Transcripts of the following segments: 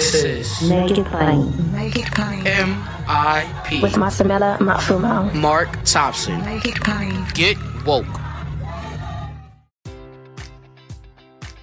This is Make it plain. Make it plain. M.I.P. With Masamela Matfumo. Mark Thompson. Make it plain. Get woke.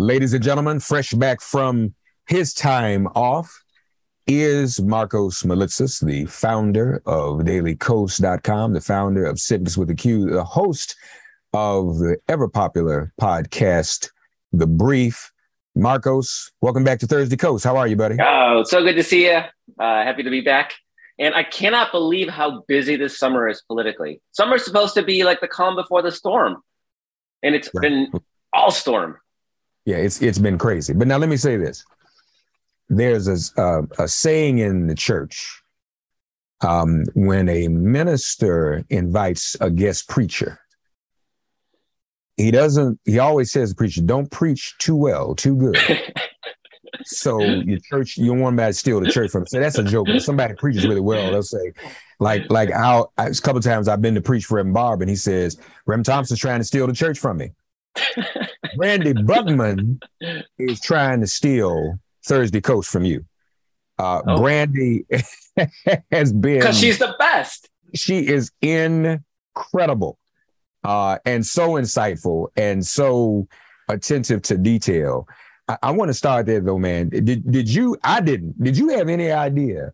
Ladies and gentlemen, fresh back from his time off is Markos Moulitsas, the founder of dailykos.com, the founder of Sentence with a Q, the host of the ever popular podcast, The Brief. Marcos, welcome back to Thursday Kos. How are you, buddy? Oh, so good to see you. Uh, happy to be back. And I cannot believe how busy this summer is politically. Summer's supposed to be like the calm before the storm, and it's right. been all storm. Yeah, it's it's been crazy. But now let me say this: there's a uh, a saying in the church um, when a minister invites a guest preacher. He doesn't. He always says, "Preacher, don't preach too well, too good." so your church, you don't want to steal the church from. So that's a joke. If somebody preaches really well, they'll say, like, like I'll, I, a couple times I've been to preach for Rem Barb, and he says, "Rem Thompson's trying to steal the church from me." Randy Buchman is trying to steal Thursday Kos from you. Uh, oh. Brandy has been because she's the best. She is incredible uh, and so insightful and so attentive to detail. I, I want to start there though, man. Did did you? I didn't. Did you have any idea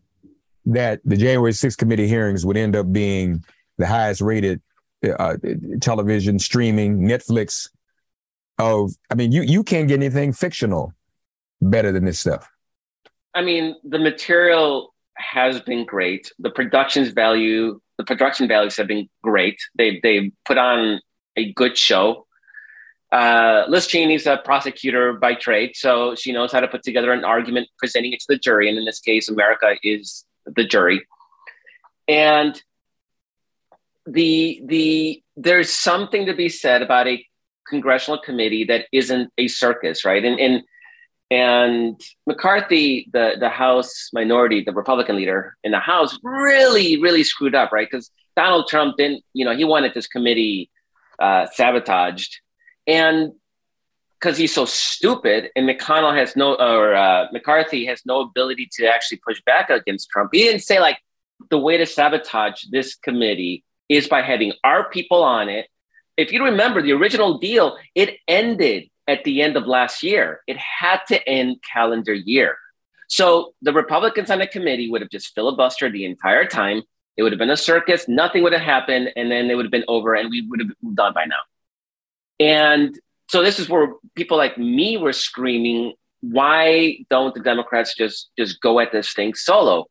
that the January 6th committee hearings would end up being the highest rated uh, television streaming Netflix of I mean, you you can't get anything fictional better than this stuff. I mean, the material has been great. The production's value, the production values have been great. They've they've put on a good show. Uh, Liz Cheney's a prosecutor by trade, so she knows how to put together an argument, presenting it to the jury. And in this case, America is the jury. And the the there's something to be said about a congressional committee that isn't a circus, right? And and and McCarthy, the the House minority, the Republican leader in the House, really really screwed up, right? Because Donald Trump didn't, you know, he wanted this committee uh, sabotaged, and because he's so stupid, and McConnell has no, or uh, McCarthy has no ability to actually push back against Trump. He didn't say like the way to sabotage this committee is by having our people on it if you remember the original deal, it ended at the end of last year. It had to end calendar year. So the Republicans on the committee would have just filibustered the entire time. It would have been a circus. Nothing would have happened. And then it would have been over and we would have moved on by now. And so this is where people like me were screaming, why don't the Democrats just, just go at this thing solo?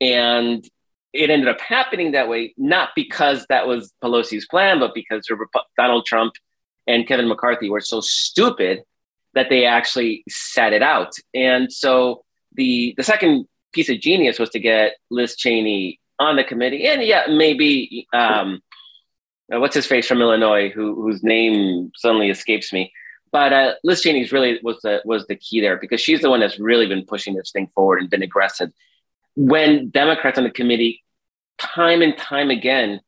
And it ended up happening that way, not because that was Pelosi's plan, but because Donald Trump and Kevin McCarthy were so stupid that they actually sat it out. And so the the second piece of genius was to get Liz Cheney on the committee, and yeah, maybe um, uh, what's his face from Illinois, who, whose name suddenly escapes me. But uh, Liz Cheney's really was the was the key there because she's the one that's really been pushing this thing forward and been aggressive when Democrats on the committee, time and time again,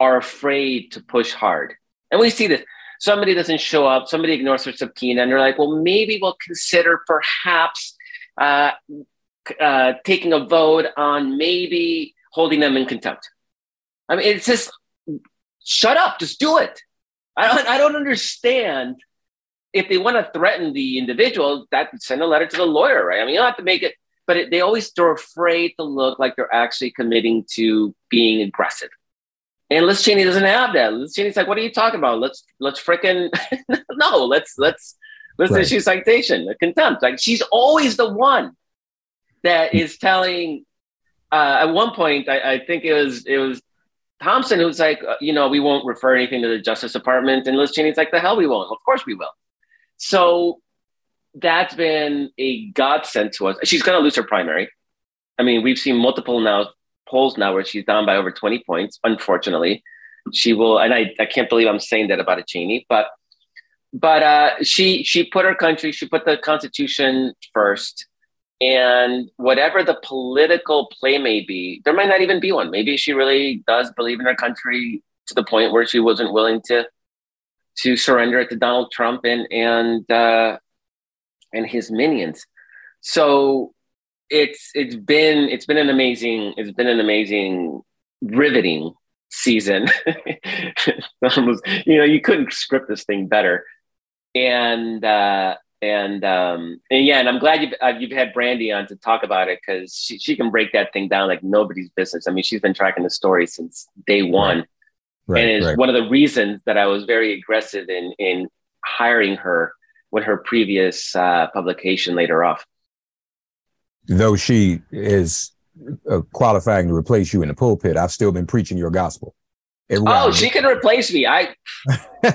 are afraid to push hard. And we see this. Somebody doesn't show up, somebody ignores their subpoena, and they're like, well, maybe we'll consider perhaps uh, uh, taking a vote on maybe holding them in contempt. I mean, it's just shut up, just do it. I don't, I don't understand if they want to threaten the individual, that send a letter to the lawyer, right? I mean, you don't have to make it but it, they always they're afraid to look like they're actually committing to being aggressive. And Liz Cheney doesn't have that. Liz Cheney's like, "What are you talking about? Let's let's fricking no, let's let's let's right. issue citation, a contempt." Like she's always the one that is telling. Uh, at one point, I, I think it was it was Thompson who's like, uh, you know, we won't refer anything to the Justice Department, and Liz Cheney's like, "The hell we won't. Of course we will." So that's been a godsend to us. She's going to lose her primary. I mean, we've seen multiple now polls now where she's down by over 20 points, unfortunately. She will, and I, I can't believe I'm saying that about a Cheney, but but uh, she she put her country, she put the Constitution first, and whatever the political play may be, there might not even be one. Maybe she really does believe in her country to the point where she wasn't willing to to surrender it to Donald Trump and and uh, and his minions. So it's it's been it's been an amazing it's been an amazing riveting season. Almost, you know, you couldn't script this thing better. And uh, and um, and yeah, and I'm glad you've uh, you've had Brandy on to talk about it because she she can break that thing down like nobody's business. I mean, she's been tracking the story since day one, right. Right, and it's right. one of the reasons that I was very aggressive in in hiring her when her previous uh, publication laid her off though she is uh, qualifying to replace you in the pulpit, I've still been preaching your gospel. oh, she can replace me. I,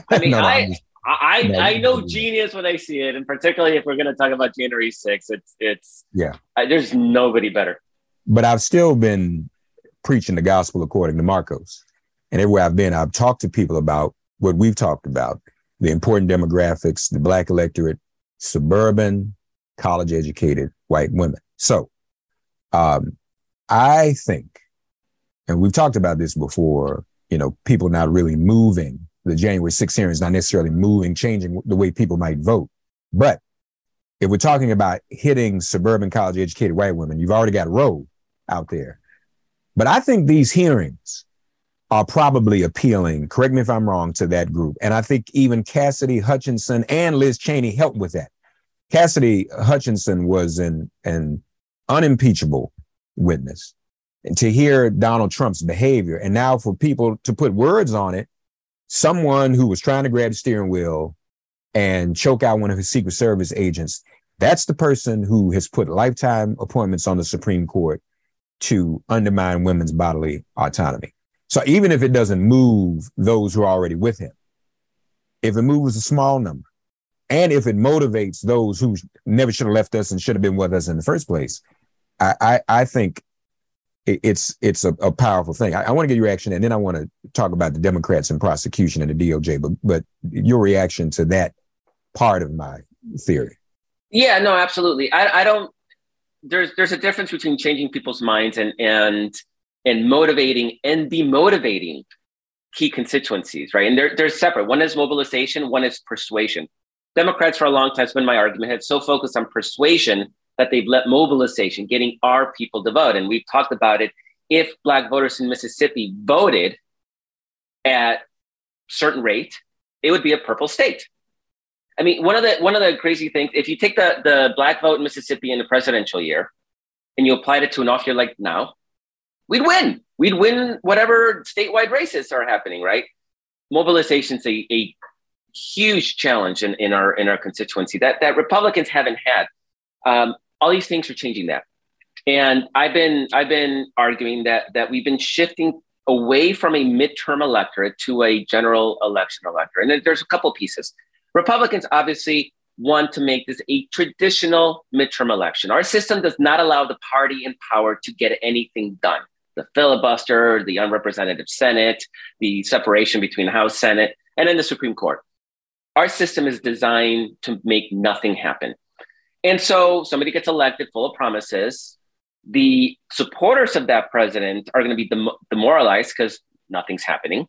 I mean, no, no, I, just, I, no, I know genius when I see it, and particularly if we're going to talk about January 6th, it's, it's, yeah, I, there's nobody better. But I've still been preaching the gospel according to Markos. And everywhere I've been, I've talked to people about what we've talked about the important demographics, the black electorate, suburban, college educated white women. So um, I think, and we've talked about this before, you know, people not really moving. The January 6th hearing is not necessarily moving, changing the way people might vote. But if we're talking about hitting suburban college educated white women, you've already got Roe out there. But I think these hearings are probably appealing, correct me if I'm wrong, to that group. And I think even Cassidy Hutchinson and Liz Cheney helped with that. Cassidy Hutchinson was an, an unimpeachable witness. And to hear Donald Trump's behavior, and now for people to put words on it, someone who was trying to grab the steering wheel and choke out one of his Secret Service agents, that's the person who has put lifetime appointments on the Supreme Court to undermine women's bodily autonomy. So even if it doesn't move those who are already with him, if it moves a small number, and if it motivates those who never should have left us and should have been with us in the first place, I, I, I think it's it's a, a powerful thing. I, I want to get your reaction, and then I want to talk about the Democrats and prosecution and the DOJ. But but your reaction to that part of my theory. Yeah, no, absolutely. I, I don't. There's there's a difference between changing people's minds and and and motivating and demotivating key constituencies, right? And they're they're separate. One is mobilization, one is persuasion. Democrats for a long time, has been my argument, had so focused on persuasion that they've let mobilization, getting our people to vote. And we've talked about it. If Black voters in Mississippi voted at certain rate, it would be a purple state. I mean, one of the one of the crazy things, if you take the, the black vote in Mississippi in the presidential year and you applied it to an off year like now, we'd win. We'd win whatever statewide races are happening, right? Mobilization's a, a huge challenge in, in our in our constituency that that Republicans haven't had. Um, all these things are changing that. And I've been I've been arguing that that we've been shifting away from a midterm electorate to a general election electorate. And there's a couple pieces. Republicans obviously want to make this a traditional midterm election. Our system does not allow the party in power to get anything done. The filibuster, the unrepresentative Senate, the separation between House, Senate, and then the Supreme Court. Our system is designed to make nothing happen. And so somebody gets elected full of promises. The supporters of that president are going to be dem- demoralized because nothing's happening.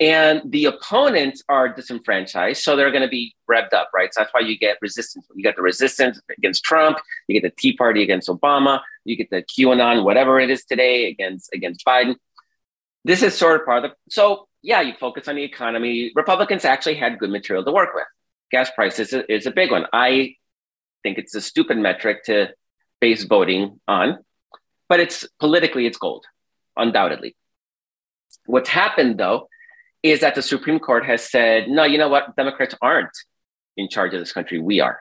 And the opponents are disenfranchised, so they're going to be revved up, right? So that's why you get resistance. You get the resistance against Trump, you get the Tea Party against Obama, you get the QAnon, whatever it is today, against against Biden. This is sort of part of the. So yeah, you focus on the economy. Republicans actually had good material to work with. Gas prices is a, is a big one. I think it's a stupid metric to base voting on, but it's politically it's gold, undoubtedly. What's happened though is that the Supreme Court has said, no, you know what? Democrats aren't in charge of this country. We are.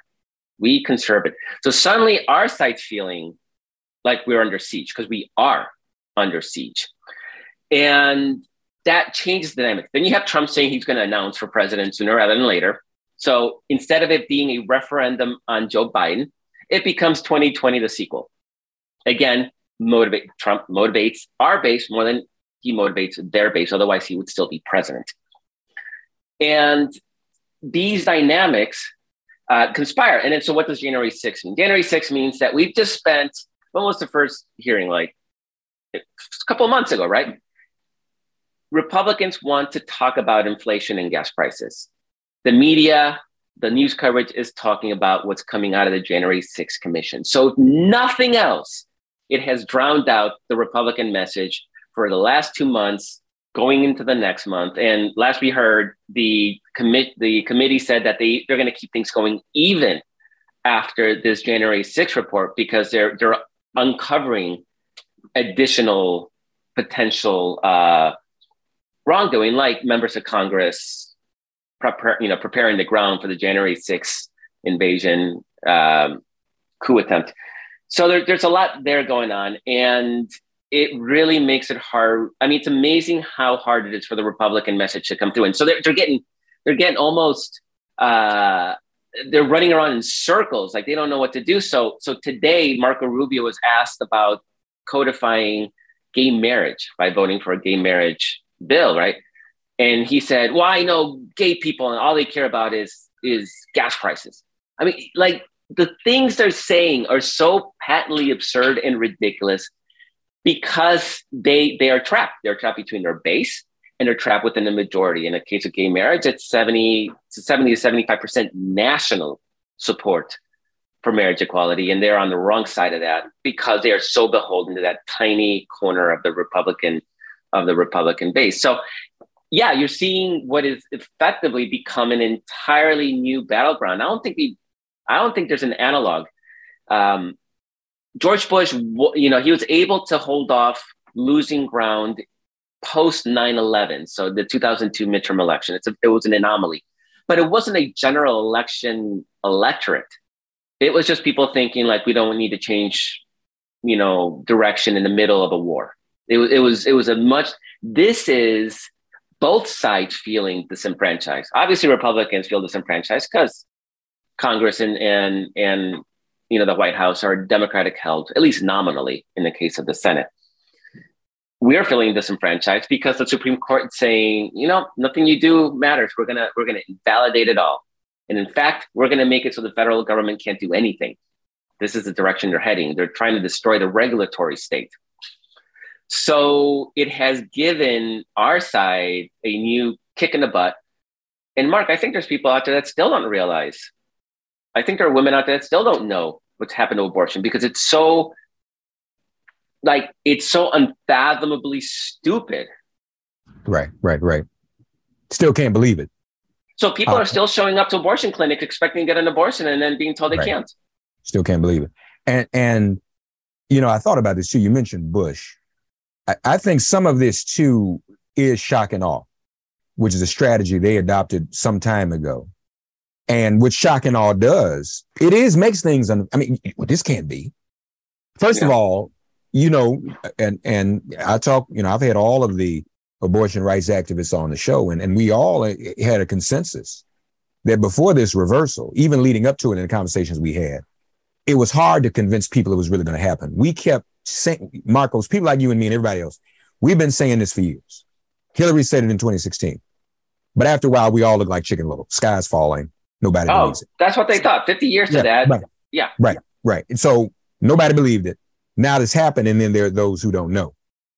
We conservative. So suddenly our side's feeling like we're under siege because we are under siege. And that changes the dynamic. Then you have Trump saying he's going to announce for president sooner rather than later. So instead of it being a referendum on Joe Biden, it becomes 2020 the sequel. Again, motivate Trump motivates our base more than he motivates their base. Otherwise, he would still be president. And these dynamics uh, conspire. And then, so what does January 6 mean? January 6 means that we've just spent, when was the first hearing? Like a couple of months ago, right? Republicans want to talk about inflation and gas prices. The media, the news coverage is talking about what's coming out of the January 6 commission. So, nothing else, it has drowned out the Republican message for the last two months going into the next month. And last we heard, the commit the committee said that they they're going to keep things going even after this January 6th report because they're they're uncovering additional potential uh, wrongdoing, like members of Congress prepare, you know, preparing the ground for the January 6th invasion um, coup attempt. So there, there's a lot there going on, and it really makes it hard. I mean, it's amazing how hard it is for the Republican message to come through. And so they're, they're getting they're getting almost uh, they're running around in circles, like they don't know what to do. So so today, Marco Rubio was asked about codifying gay marriage by voting for a gay marriage bill, right? And he said, "Well, I know gay people, and all they care about is is gas prices." I mean, like the things they're saying are so patently absurd and ridiculous because they they are trapped. They're trapped between their base and they're trapped within the majority. In the case of gay marriage, it's 70 to 70 to 75% national support for marriage equality. And they're on the wrong side of that because they are so beholden to that tiny corner of the Republican of the Republican base. So yeah, you're seeing what is effectively become an entirely new battleground. I don't think we I don't think there's an analog. Um, George Bush, you know, he was able to hold off losing ground post 9-11 so the 2002 midterm election. A, it was an anomaly. But it wasn't a general election electorate. It was just people thinking like we don't need to change you know direction in the middle of a war. It was it was it was a much this is both sides feeling disenfranchised. Obviously republicans feel disenfranchised because congress and and and you know, the White House are Democratic held, at least nominally in the case of the Senate. We're feeling disenfranchised because the Supreme Court is saying, you know, nothing you do matters. We're gonna we're gonna invalidate it all. And in fact, we're gonna make it so the federal government can't do anything. This is the direction they're heading. They're trying to destroy the regulatory state. So it has given our side a new kick in the butt. And Mark, I think there's people out there that still don't realize I think there are women out there that still don't know what's happened to abortion because it's so like it's so unfathomably stupid. Right, right, right. Still can't believe it. So people uh, are still showing up to abortion clinics expecting to get an abortion and then being told they right. can't. Still can't believe it. And and you know, I thought about this too. You mentioned Bush. I, I think some of this too is shock and awe, which is a strategy they adopted some time ago. And what shock and awe does, it is makes things. Un- I mean, well, this can't be. First yeah. of all, you know, and and I talk. You know, I've had all of the abortion rights activists on the show, and and we all eh, eh, had a consensus that before this reversal, even leading up to it in the conversations we had, it was hard to convince people it was really going to happen. We kept saying, Markos, people like you and me and everybody else, we've been saying this for years. Hillary said it in 2016. But after a while, we all look like chicken little. Sky's falling. Nobody oh, believes it. That's what they thought. 50 years yeah, to that. Right. Yeah. Right. Right. And so nobody believed it. Now this happened. And then there are those who don't know.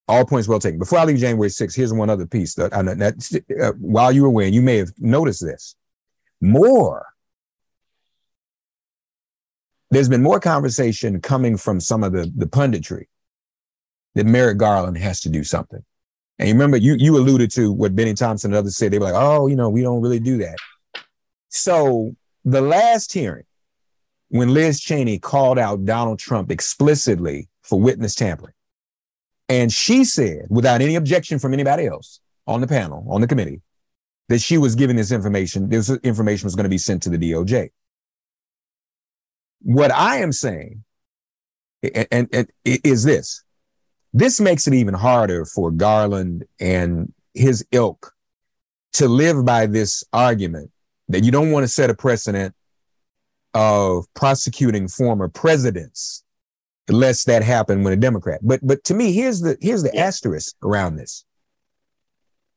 All points well taken. Before I leave January 6th, here's one other piece that, that uh, while you were away, you may have noticed this. More. There's been more conversation coming from some of the, the punditry that Merrick Garland has to do something. And you remember, you you alluded to what Bennie Thompson and others said. They were like, oh, you know, we don't really do that. So the last hearing, when Liz Cheney called out Donald Trump explicitly for witness tampering. And she said, without any objection from anybody else on the panel, on the committee, that she was giving this information, this information was going to be sent to the DOJ. What I am saying and, and, and is this this makes it even harder for Garland and his ilk to live by this argument that you don't want to set a precedent of prosecuting former presidents lest that happen when a Democrat. But but to me, here's the here's the asterisk around this.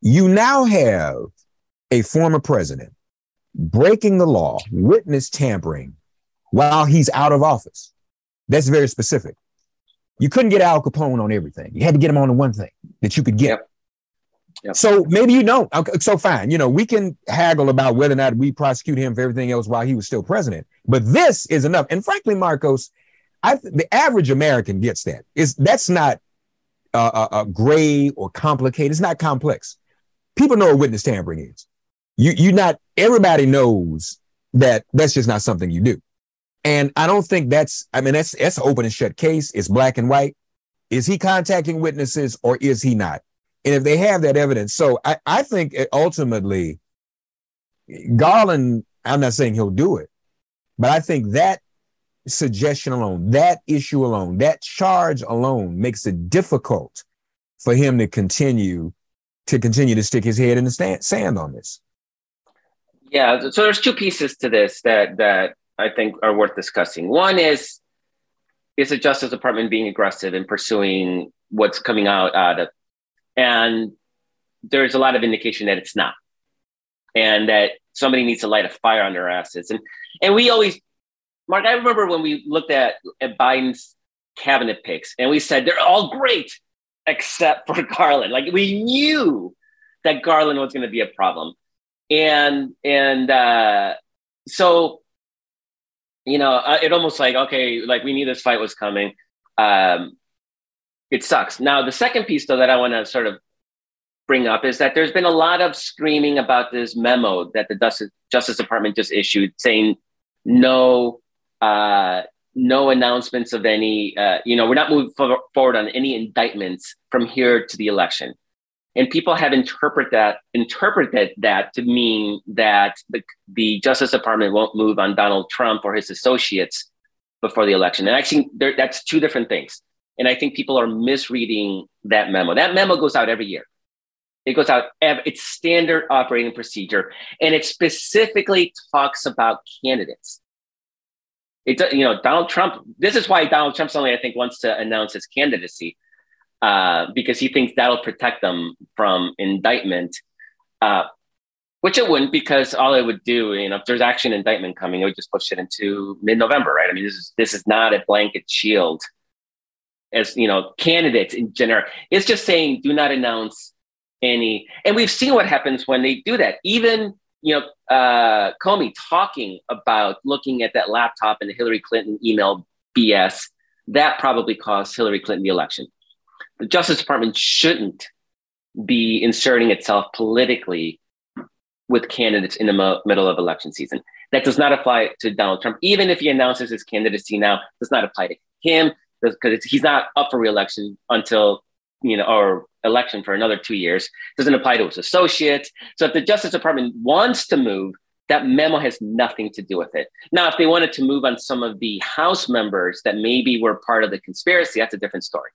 You now have a former president breaking the law, witness tampering while he's out of office. That's very specific. You couldn't get Al Capone on everything. You had to get him on the one thing that you could get. Yep. So maybe you don't. So fine. You know, we can haggle about whether or not we prosecute him for everything else while he was still president. But this is enough. And frankly, Markos, I the average American gets that. Is that's not uh, gray or complicated. It's not complex. People know what witness tampering is. You you not everybody knows that that's just not something you do. And I don't think that's. I mean, that's that's an open and shut case. It's black and white. Is he contacting witnesses or is he not? And if they have that evidence, so I, I think ultimately, Garland. I'm not saying he'll do it, but I think that suggestion alone, that issue alone, that charge alone makes it difficult for him to continue to continue to stick his head in the stand, sand on this. Yeah, so there's two pieces to this that that I think are worth discussing. One is is the Justice Department being aggressive in pursuing what's coming out uh, out of, and there's a lot of indication that it's not, and that somebody needs to light a fire on their asses. And and we always Mark, I remember when we looked at, at Biden's cabinet picks and we said they're all great except for Garland. Like we knew that Garland was going to be a problem. And, and, uh, so, you know, uh, it almost like, okay, like we knew this fight was coming. Um, it sucks. Now, the second piece, though, that I want to sort of bring up is that there's been a lot of screaming about this memo that the Justice, Department just issued saying no uh, no announcements of any, uh, you know, we're not moving forward on any indictments from here to the election. And people have interpreted that interpreted that to mean that the, the Justice Department won't move on Donald Trump or his associates before the election. And actually, that's two different things. And I think people are misreading that memo. That memo goes out every year. It goes out, it's standard operating procedure, and it specifically talks about candidates. It, you know, Donald Trump. This is why Donald Trump suddenly, I think, wants to announce his candidacy uh, because he thinks that'll protect them from indictment. Uh, which it wouldn't, because all it would do, you know, if there's actually an indictment coming, it would just push it into mid-November, right? I mean, this is this is not a blanket shield, as you know, candidates in general. It's just saying, do not announce any. And we've seen what happens when they do that. Even you know, uh, Comey talking about looking at that laptop and the Hillary Clinton email BS, that probably caused Hillary Clinton the election. The Justice Department shouldn't be inserting itself politically with candidates in the mo- middle of election season. That does not apply to Donald Trump. Even if he announces his candidacy now, does not apply to him because he's not up for reelection until you know, or election for another two years. Doesn't apply to his associates. So if the Justice Department wants to move, that memo has nothing to do with it. Now, if they wanted to move on some of the House members that maybe were part of the conspiracy, that's a different story.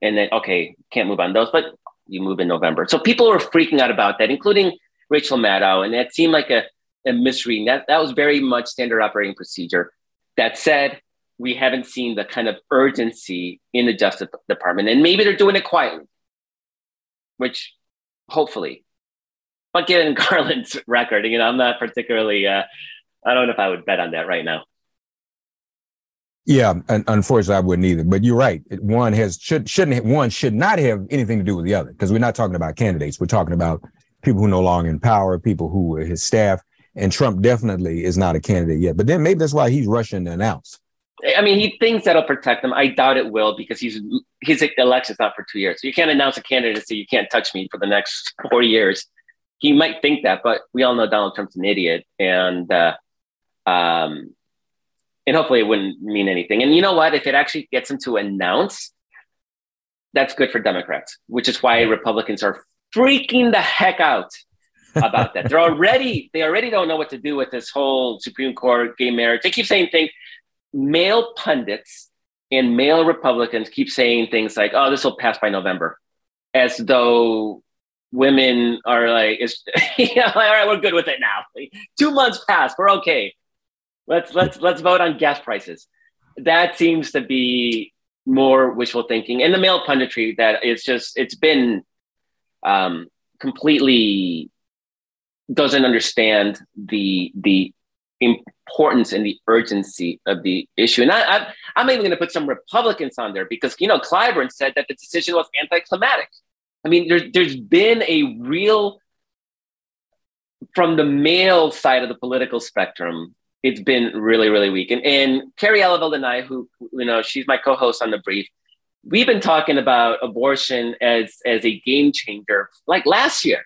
And then, okay, can't move on those, but you move in November. So people were freaking out about that, including Rachel Maddow. And that seemed like a, a misreading. That, that was very much standard operating procedure. That said, we haven't seen the kind of urgency in the Justice Department. And maybe they're doing it quietly, which hopefully. But given Garland's record, you know, I'm not particularly, uh, I don't know if I would bet on that right now. Yeah, unfortunately, I wouldn't either. But you're right. One has should shouldn't one should not have anything to do with the other because we're not talking about candidates. We're talking about people who no longer in power, people who are his staff. And Trump definitely is not a candidate yet. But then maybe that's why he's rushing to announce. I mean, he thinks that'll protect him. I doubt it will because he's his election's not for two years. So you can't announce a candidacy. You can't touch me for the next four years. He might think that, but we all know Donald Trump's an idiot, and uh, um, and hopefully it wouldn't mean anything. And you know what? If it actually gets him to announce, that's good for Democrats, which is why Republicans are freaking the heck out about that. They're already they already don't know what to do with this whole Supreme Court gay marriage. They keep saying things. Male pundits and male Republicans keep saying things like, "Oh, this will pass by November," as though women are like, "It's yeah, all right, we're good with it now. Two months passed, we're okay. Let's let's let's vote on gas prices." That seems to be more wishful thinking, and the male punditry that it's just it's been um, completely doesn't understand the the importance and the urgency of the issue. And I, am even going to put some Republicans on there because, you know, Clyburn said that the decision was anticlimactic. I mean, there's, there's been a real, from the male side of the political spectrum, it's been really, really weak. And, and Kerry Eleveld and I, who, you know, she's my co-host on the brief, we've been talking about abortion as, as a game changer like last year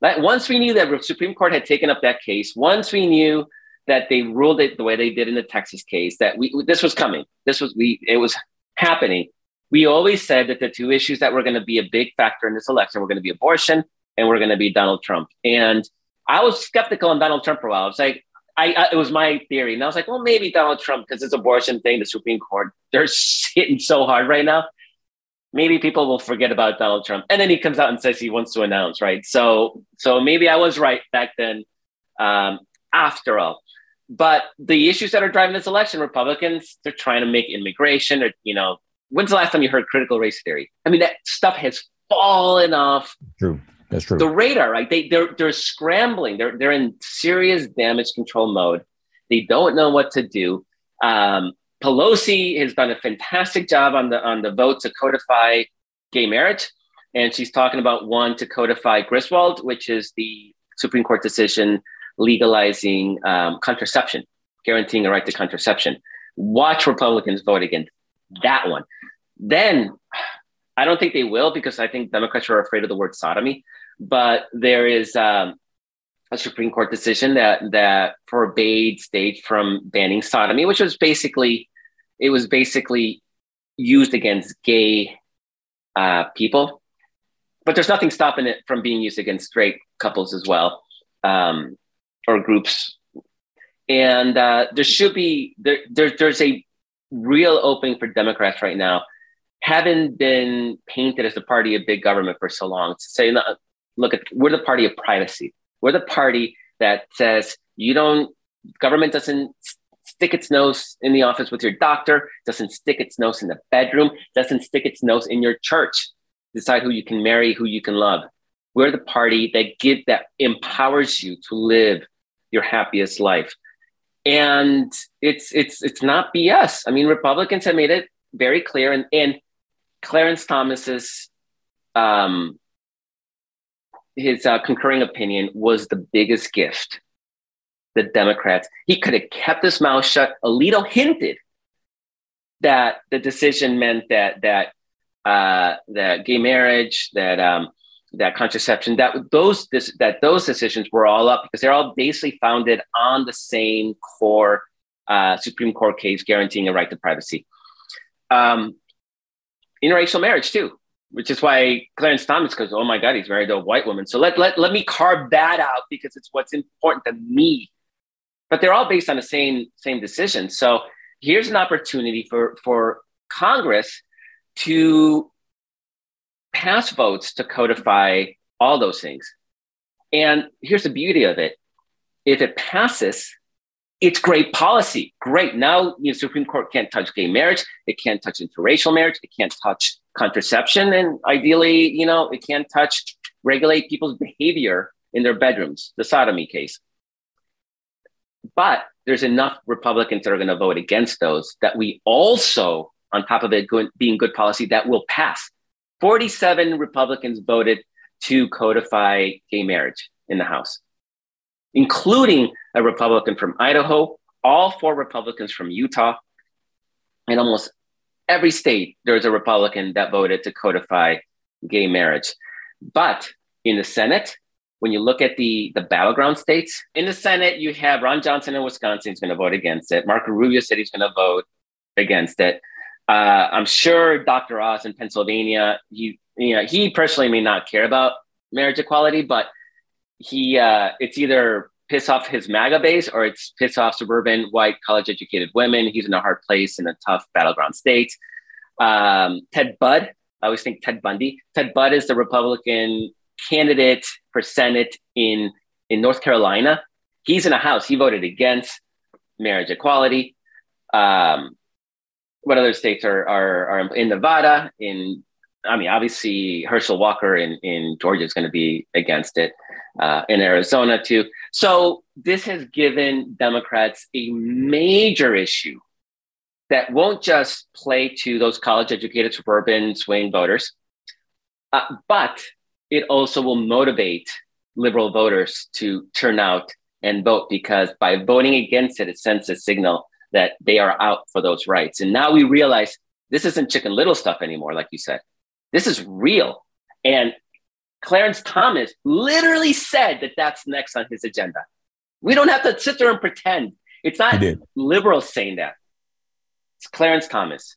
Like once we knew that the Supreme Court had taken up that case, once we knew that they ruled it the way they did in the Texas case, that we this was coming, this was we it was happening. We always said that the two issues that were going to be a big factor in this election were going to be abortion and we're going to be Donald Trump. And I was skeptical on Donald Trump for a while. I was like, I, I, it was my theory, and I was like, well, maybe Donald Trump because this abortion thing, the Supreme Court, they're hitting so hard right now maybe people will forget about Donald Trump. And then he comes out and says he wants to announce, right? So, so maybe I was right back then. Um, after all, but the issues that are driving this election, Republicans, they're trying to make immigration, or you know, when's the last time you heard critical race theory? I mean, that stuff has fallen off. True. That's true. The radar, right? They they're they're scrambling. They're they're in serious damage control mode. They don't know what to do. Um, Pelosi has done a fantastic job on the on the vote to codify gay marriage, and she's talking about one to codify Griswold, which is the Supreme Court decision legalizing um, contraception, guaranteeing a right to contraception. Watch Republicans vote against that one. Then I don't think they will because I think Democrats are afraid of the word sodomy. But there is um, a Supreme Court decision that that forbade states from banning sodomy, which was basically it was basically used against gay uh, people, but there's nothing stopping it from being used against straight couples as well um, or groups. And uh, there should be there, there there's a real opening for Democrats right now, having been painted as the party of big government for so long. To say, look at we're the party of privacy we're the party that says you don't, government doesn't stick its nose in the office with your doctor, doesn't stick its nose in the bedroom, doesn't stick its nose in your church, decide who you can marry, who you can love. We're the party that give that empowers you to live your happiest life. And it's it's it's not BS. I mean, Republicans have made it very clear, and, and Clarence Thomas's um, his uh, concurring opinion was the biggest gift. The Democrats, he could have kept his mouth shut. Alito hinted that the decision meant that that uh, that gay marriage, that um, that contraception, that those this, that those decisions were all up because they're all basically founded on the same core uh, Supreme Court case guaranteeing a right to privacy. Um, interracial marriage too which is why Clarence Thomas goes, "Oh my God, he's married to a white woman." So let let let me carve that out because it's what's important to me. But they're all based on the same same decision. So here's an opportunity for for Congress to pass votes to codify all those things. And here's the beauty of it: if it passes, it's great policy. Great. Now, the Supreme Court can't touch gay marriage. It can't touch interracial marriage. It can't touch contraception. And ideally, you know, it can't touch, regulate people's behavior in their bedrooms, the sodomy case. But there's enough Republicans that are going to vote against those that we also, on top of it being good policy, that will pass. 47 Republicans voted to codify gay marriage in the House including a Republican from Idaho, all four Republicans from Utah, and almost every state there's a Republican that voted to codify gay marriage. But in the Senate, when you look at the the battleground states in the Senate, you have Ron Johnson in Wisconsin is going to vote against it. Marco Rubio said he's going to vote against it. Uh, I'm sure Dr. Oz in Pennsylvania, he you know he personally may not care about marriage equality, but he uh, it's either piss off his MAGA base or it's piss off suburban white college educated women. He's in a hard place in a tough battleground state. Um, Ted Budd, I always think Ted Bundy. Ted Budd is the Republican candidate for Senate in, in North Carolina. He's in a house. He voted against marriage equality. Um, what other states are, are, are in Nevada? In I mean, obviously Herschel Walker in, in Georgia is going to be against it. Uh, in Arizona too. So this has given Democrats a major issue that won't just play to those college educated suburban swing voters, uh, but it also will motivate liberal voters to turn out and vote because by voting against it, it sends a signal that they are out for those rights. And now we realize this isn't chicken little stuff anymore, like you said. This is real. And Clarence Thomas literally said that that's next on his agenda. We don't have to sit there and pretend. It's not liberals saying that. It's Clarence Thomas.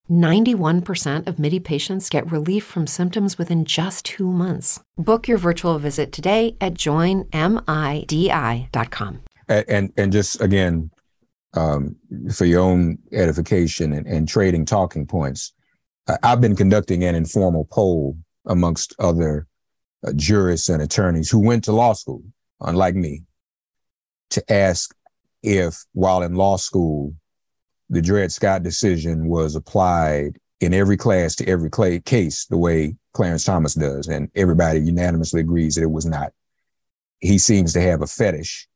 91% of MIDI patients get relief from symptoms within just two months. Book your virtual visit today at joinmidi.com. And, and, just again, um, for your own edification and, and trading talking points, I've been conducting an informal poll amongst other uh, jurists and attorneys who went to law school, unlike me, to ask if, while in law school, the Dred Scott decision was applied in every class to every cl- case the way Clarence Thomas does, and everybody unanimously agrees that it was not. He seems to have a fetish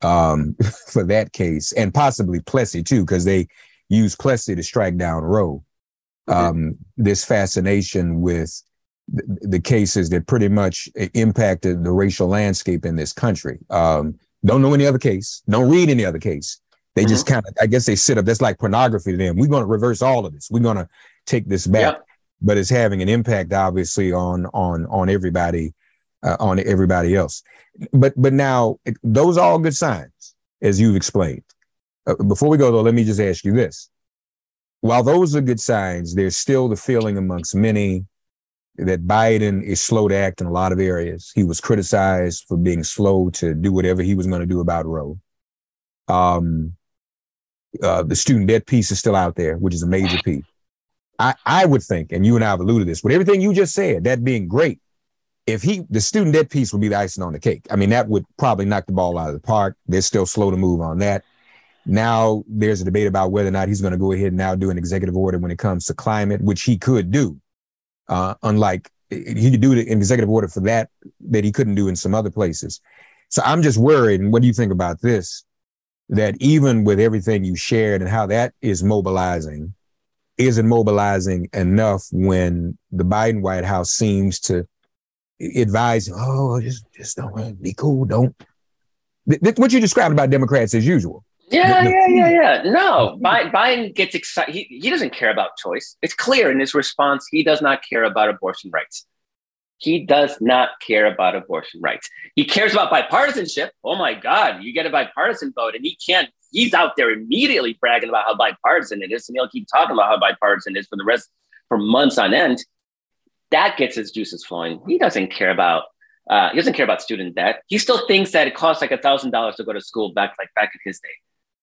um, for that case, and possibly Plessy too, because they use Plessy to strike down Roe. Um, this fascination with the, the, cases that pretty much impacted the racial landscape in this country. Um, don't know any other case. Don't read any other case. They mm-hmm. just kind of, I guess they sit up. That's like pornography to them. We're going to reverse all of this. We're going to take this back. Yep. But it's having an impact, obviously, on on on everybody, uh, on everybody else but but now those are all good signs, as you've explained. Uh, before we go though, let me just ask you this: While those are good signs, there's still the feeling amongst many that Biden is slow to act in a lot of areas. He was criticized for being slow to do whatever he was going to do about Roe. Um, uh, the student debt piece is still out there, which is a major piece. I, I would think, and you and I have alluded to this, but everything you just said, that being great, if he the student debt piece would be the icing on the cake. I mean, that would probably knock the ball out of the park. They're still slow to move on that. Now there's a debate about whether or not he's going to go ahead and now do an executive order when it comes to climate, which he could do. Uh, unlike he could do an executive order for that that he couldn't do in some other places. So I'm just worried. And what do you think about this? That even with everything you shared and how that is mobilizing, isn't mobilizing enough when the Biden White House seems to advise, oh, just just don't be cool. Don't. what you described about Democrats as usual. Yeah, yeah, yeah, yeah. No, Biden gets excited. He, he doesn't care about choice. It's clear in his response. He does not care about abortion rights. He does not care about abortion rights. He cares about bipartisanship. Oh my God, you get a bipartisan vote, and he can't. He's out there immediately bragging about how bipartisan it is, and he'll keep talking about how bipartisan it is for the rest for months on end that gets his juices flowing. He doesn't care about uh, he doesn't care about student debt. He still thinks that it costs like a thousand dollars to go to school back like back in his day.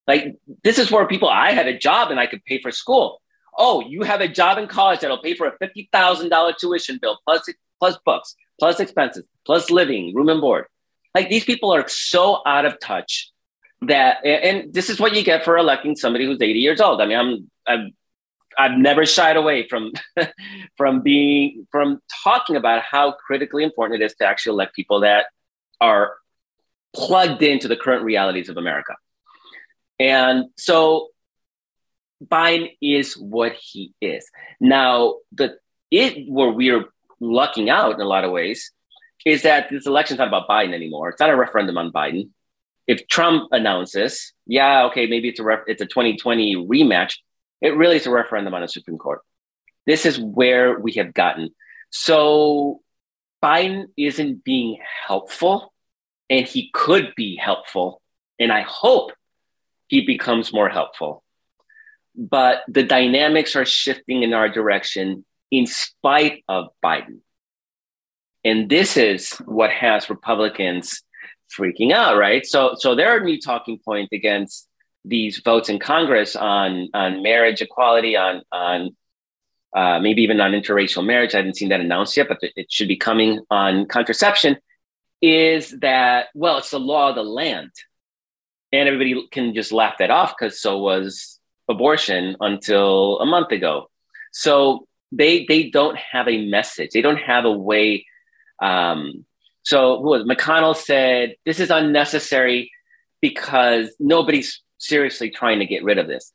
Like this is where people I had a job and I could pay for school. Oh, you have a job in college that'll pay for a fifty thousand dollar tuition bill plus plus books plus expenses plus living room and board. Like these people are so out of touch that and this is what you get for electing somebody who's 80 years old. I mean, I'm I'm I've never shied away from from being from talking about how critically important it is to actually elect people that are plugged into the current realities of America. And so Biden is what he is. Now, the it where we're lucking out in a lot of ways is that this election's not about Biden anymore. It's not a referendum on Biden. If Trump announces, yeah, okay, maybe it's a ref- it's a 2020 rematch. It really is a referendum on the Supreme Court. This is where we have gotten. So Biden isn't being helpful, and he could be helpful, and I hope he becomes more helpful. But the dynamics are shifting in our direction in spite of Biden. And this is what has Republicans freaking out, right? So, so they're new talking point against these votes in Congress on on marriage equality, on on uh, maybe even on interracial marriage. I haven't seen that announced yet, but it should be coming on contraception. Is that well? It's the law of the land, and everybody can just laugh that off because so was abortion until a month ago. So they they don't have a message. They don't have a way. Um, so who was McConnell said this is unnecessary because nobody's seriously trying to get rid of this.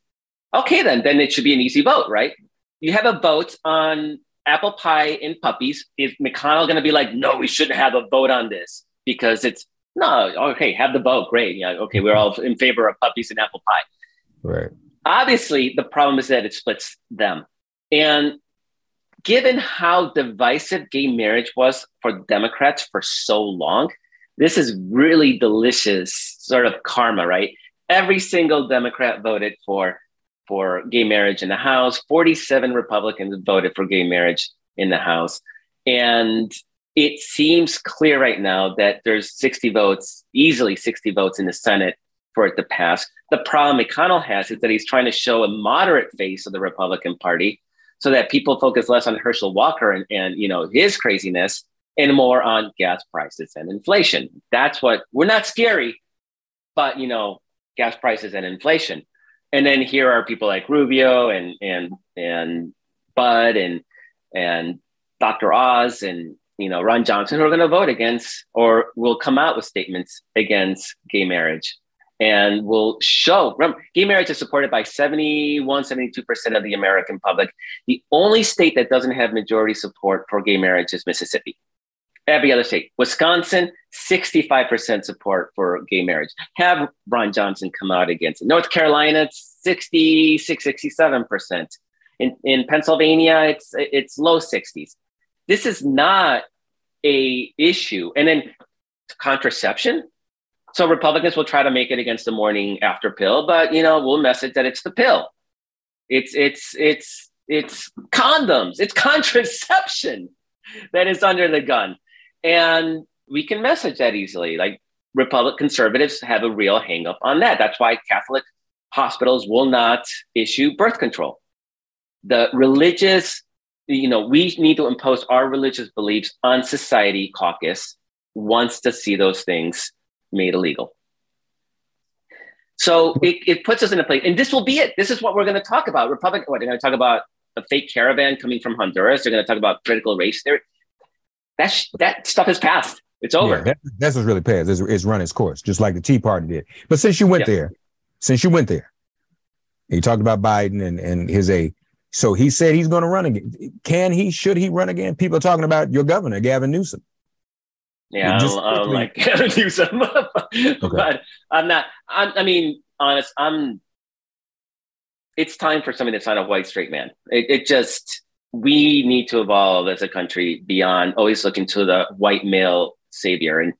Okay, then then it should be an easy vote, right? You have a vote on apple pie and puppies. Is McConnell going to be like, no, we shouldn't have a vote on this because it's no, okay, have the vote, great, yeah, okay, we're all in favor of puppies and apple pie. Right. Obviously, the problem is that it splits them, and given how divisive gay marriage was for Democrats for so long, this is really delicious sort of karma, right? Every single Democrat voted for for gay marriage in the House. 47 Republicans voted for gay marriage in the House. And it seems clear right now that there's 60 votes, easily 60 votes in the Senate for it to pass. The problem McConnell has is that he's trying to show a moderate face of the Republican Party so that people focus less on Herschel Walker and, and you know his craziness and more on gas prices and inflation. That's what we're not scary, but you know, gas prices and inflation. And then here are people like Rubio and and and Budd and and Dr. Oz and you know Ron Johnson who are going to vote against or will come out with statements against gay marriage and will show remember, gay marriage is supported by 71 72% of the american public. The only state that doesn't have majority support for gay marriage is mississippi. Every other state wisconsin 65% support for gay marriage. Have ron johnson come out against it. North carolina it's 66 67% in, in pennsylvania it's it's low 60s this is not a issue. And then contraception so Republicans will try to make it against the morning after pill, but you know, we'll message that it's the pill. It's it's it's it's condoms, it's contraception that is under the gun. And we can message that easily. Like Republic conservatives have a real hangup on that. That's why Catholic hospitals will not issue birth control. The religious, you know, we need to impose our religious beliefs on society caucus wants to see those things made illegal. So it, it puts us in a place, and this will be it. This is what we're going to talk about. Republic, what they're going to talk about a fake caravan coming from Honduras. They're going to talk about critical race theory. That sh- that stuff has passed. It's over. Yeah, that, that's what's really passed. It's, it's run its course, just like the Tea Party did. But since you went yeah. there, since you went there, you talked about Biden and and his a. So he said he's going to run again. Can he? Should he run again? People are talking about your governor, Gavin Newsom. Yeah, I don't, I don't like Newsom, okay. but I'm not. I'm, I mean, honest, I'm. It's time for somebody that's not a white straight man. It, it just we need to evolve as a country beyond always looking to the white male savior, and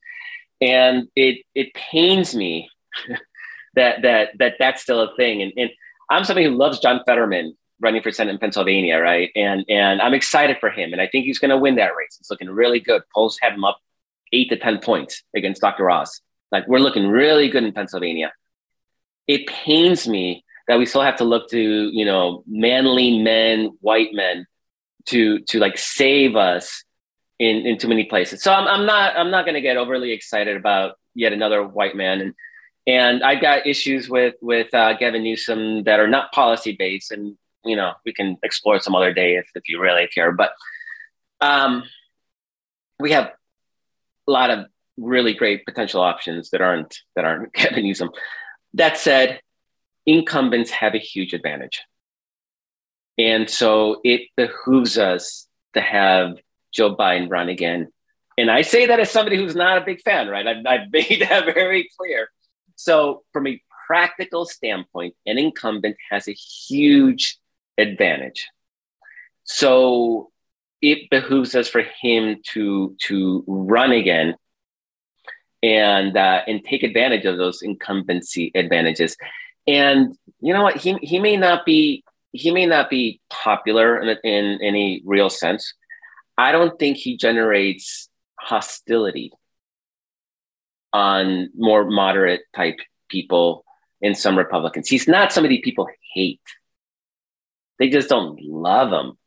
and it it pains me that that that that's still a thing. And, and I'm somebody who loves John Fetterman running for Senate in Pennsylvania, right? And and I'm excited for him, and I think he's going to win that race. It's looking really good. Polls have him up eight to 10 points against Dr. Oz. Like we're looking really good in Pennsylvania. It pains me that we still have to look to, you know, manly men, white men to, to like save us in, in too many places. So I'm, I'm not, I'm not going to get overly excited about yet another white man. And, and I've got issues with, with uh, Gavin Newsom that are not policy based and, you know, we can explore some other day if, if you really care, but um, we have a lot of really great potential options that aren't that aren't Gavin Newsom. That said, incumbents have a huge advantage. And so it behooves us to have Joe Biden run again. And I say that as somebody who's not a big fan, right? I've, I've made that very clear. So, from a practical standpoint, an incumbent has a huge advantage. So, it behooves us for him to to run again and uh, and take advantage of those incumbency advantages. And you know what? He he may not be he may not be popular in, in any real sense. I don't think he generates hostility on more moderate type people in some Republicans. He's not somebody people hate. They just don't love him.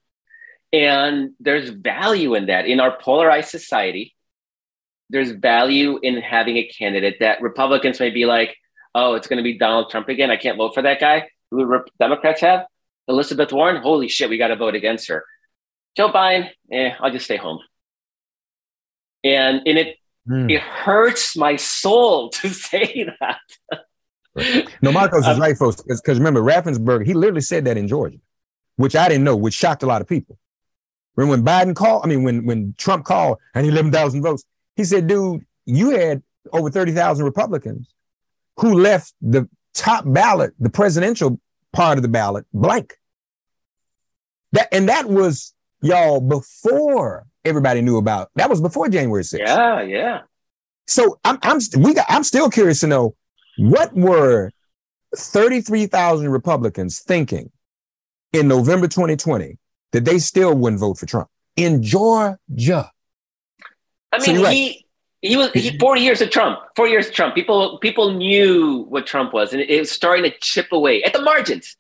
And there's value in that. In our polarized society, there's value in having a candidate that Republicans may be like, oh, it's going to be Donald Trump again. I can't vote for that guy. Who Democrats have? Elizabeth Warren, holy shit, we got to vote against her. Joe Biden, eh, I'll just stay home. And, and it, mm. it hurts my soul to say that. no, Markos is right, folks, because remember, Raffensperger, he literally said that in Georgia, which I didn't know, which shocked a lot of people. When, when Biden called, I mean, when, when Trump called, I need 11,000 votes, he said, dude, you had over 30,000 Republicans who left the top ballot, the presidential part of the ballot, blank. That and that was y'all before everybody knew about. That was before January 6th. Yeah, yeah. So I'm I'm we got, I'm still curious to know what were 33,000 Republicans thinking in November 2020 that they still wouldn't vote for Trump in Georgia. I mean, so he he was he four years of Trump. Four years of Trump. People people knew what Trump was, and it, it was starting to chip away at the margins.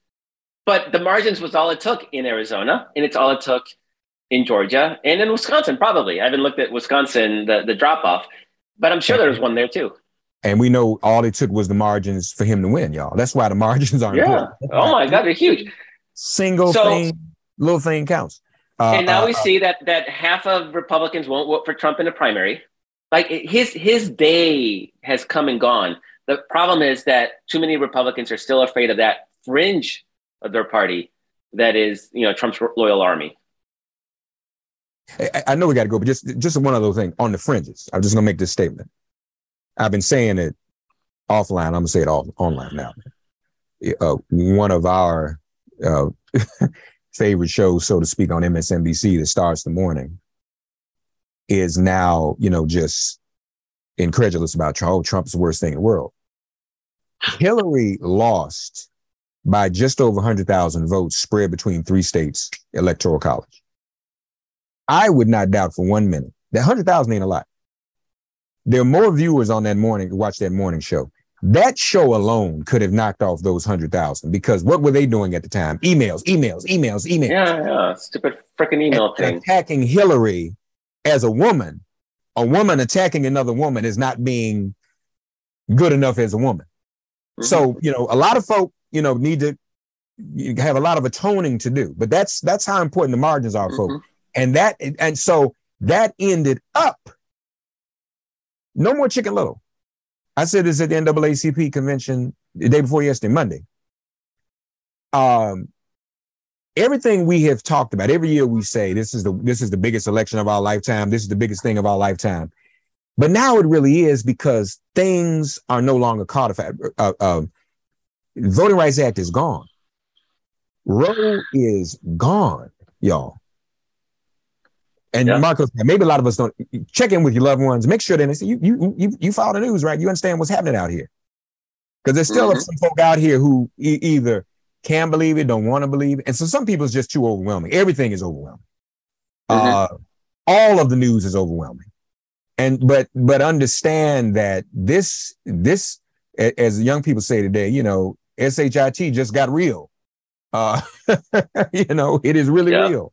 But the margins was all it took in Arizona, and it's all it took in Georgia and in Wisconsin. Probably, I haven't looked at Wisconsin the the drop off, but I'm sure there was one there too. And we know all it took was the margins for him to win, y'all. That's why the margins are yeah. important. Oh my God, they're huge. Single so, thing, little thing counts. Uh, and now uh, we uh, see that that half of Republicans won't vote for Trump in the primary like his his day has come and gone. The problem is that too many Republicans are still afraid of that fringe of their party that is, you know, Trump's loyal army. I, I know we got to go, but just just one other thing on the fringes. I'm just gonna make this statement. I've been saying it offline. I'm gonna say it all online now. Uh, one of our uh, favorite shows, so to speak, on MSNBC that starts the morning is now, you know, just incredulous about oh, Trump. Oh, Trump's the worst thing in the world. Hillary lost by just over 100,000 votes spread between three states electoral college. I would not doubt for one minute that 100,000 ain't a lot. There are more viewers on that morning to watch that morning show. That show alone could have knocked off those 100,000 because what were they doing at the time? Emails, emails, emails, emails. Yeah, yeah. Stupid freaking email and, thing. Attacking Hillary as a woman, a woman attacking another woman is not being good enough as a woman. Mm-hmm. So, you know, a lot of folk, you know, need to have a lot of atoning to do. But that's that's how important the margins are, mm-hmm. folk. And that and so that ended up no more chicken little. I said this at the NAACP convention the day before yesterday, Monday. Um, everything we have talked about every year we say this is the this is the biggest election of our lifetime this is the biggest thing of our lifetime. But now it really is because things are no longer codified uh, uh, voting rights act is gone. Roe is gone y'all and yeah. Markos, maybe a lot of us don't check in with your loved ones. Make sure that you you you you follow the news, right? You understand what's happening out here, because there's still mm-hmm. some folk out here who e- either can't believe it, don't want to believe it. And so some people it's just too overwhelming. Everything is overwhelming. Mm-hmm. Uh, all of the news is overwhelming. And but but understand that this this as young people say today, you know, SHIT just got real. Uh, you know, it is really yeah. real.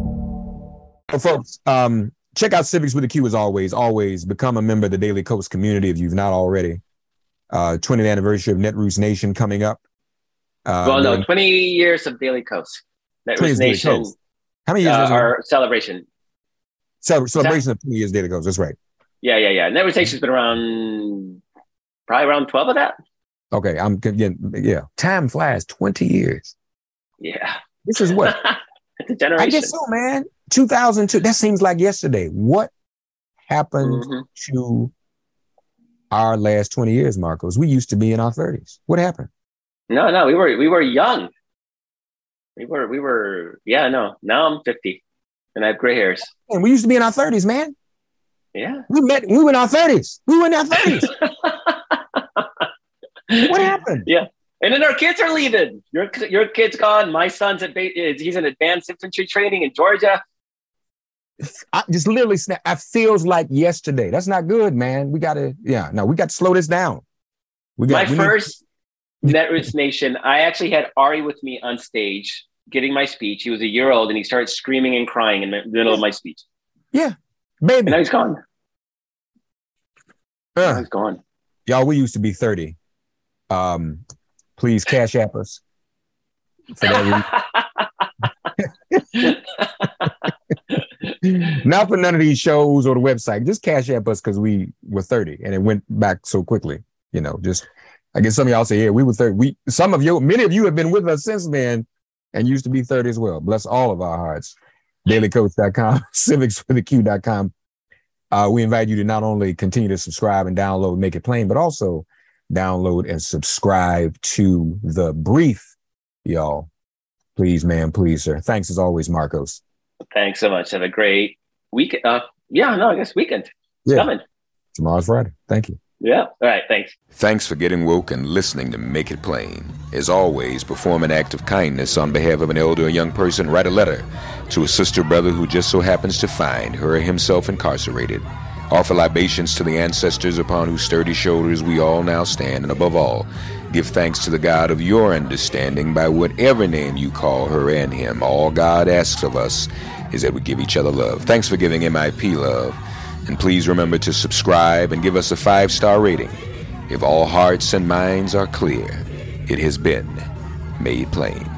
Well, folks, um, check out Civics with a Q as always. Always become a member of the Daily Kos community if you've not already. Uh, 20th anniversary of Netroots Nation coming up. Uh, well, no, we're- 20 years of Daily Kos. That 20 was years Nation, Kos. How many years uh, our celebration. Cele- celebration of 20 years Daily Kos. That's right. Yeah, yeah, yeah. Netroots Nation's been around, probably around 12 of that. Okay, I'm getting yeah. Time flies. 20 years. Yeah. This is what it's a generation. I guess so, man. 2002. That seems like yesterday. What happened Mhm. to our last 20 years, Markos? We used to be in our 30s. What happened? No, no, we were we were young. We were we were yeah, no. Now I'm 50 and I have gray hairs. And we used to be in our 30s, man. Yeah. We met. We were in our 30s. We were in our 30s. what happened? Yeah. And then our kids are leaving. Your your kid's gone. My son's at he's in advanced infantry training in Georgia. I just literally snap. I feels like yesterday. That's not good, man. We gotta, yeah, no, we got to slow this down. We My got we need- Netroots Nation, I actually had Ari with me on stage getting my speech. He was a year old and he started screaming and crying in the middle of my speech. Yeah, baby. And now he's gone. Now Uh, he's gone. y'all, we used to be 30. Um, please cash app us. For that. Not for none of these shows or the website. Just cash app us because we were 30 and it went back so quickly. You know, just I guess some of y'all say, yeah, we were 30. We some of you, many of you have been with us since then and used to be 30 as well. Bless all of our hearts. dailykos.com, civicsfortheq.com. Uh, we invite you to not only continue to subscribe and download Make It Plain, but also download and subscribe to the brief, y'all. Please, man, please, sir. Thanks as always, Markos. Thanks so much. Have a great week. Uh, yeah, no, I guess weekend. Yeah. coming. Tomorrow's Friday. Thank you. Yeah. All right. Thanks. Thanks for getting woke and listening to Make It Plain. As always, perform an act of kindness on behalf of an elder or young person. Write a letter to a sister brother who just so happens to find her or himself incarcerated. Offer libations to the ancestors upon whose sturdy shoulders we all now stand. And above all, give thanks to the God of your understanding by whatever name you call her and him. All God asks of us is that we give each other love. Thanks for giving MIP love. And please remember to subscribe and give us a five star rating. If all hearts and minds are clear, it has been made plain.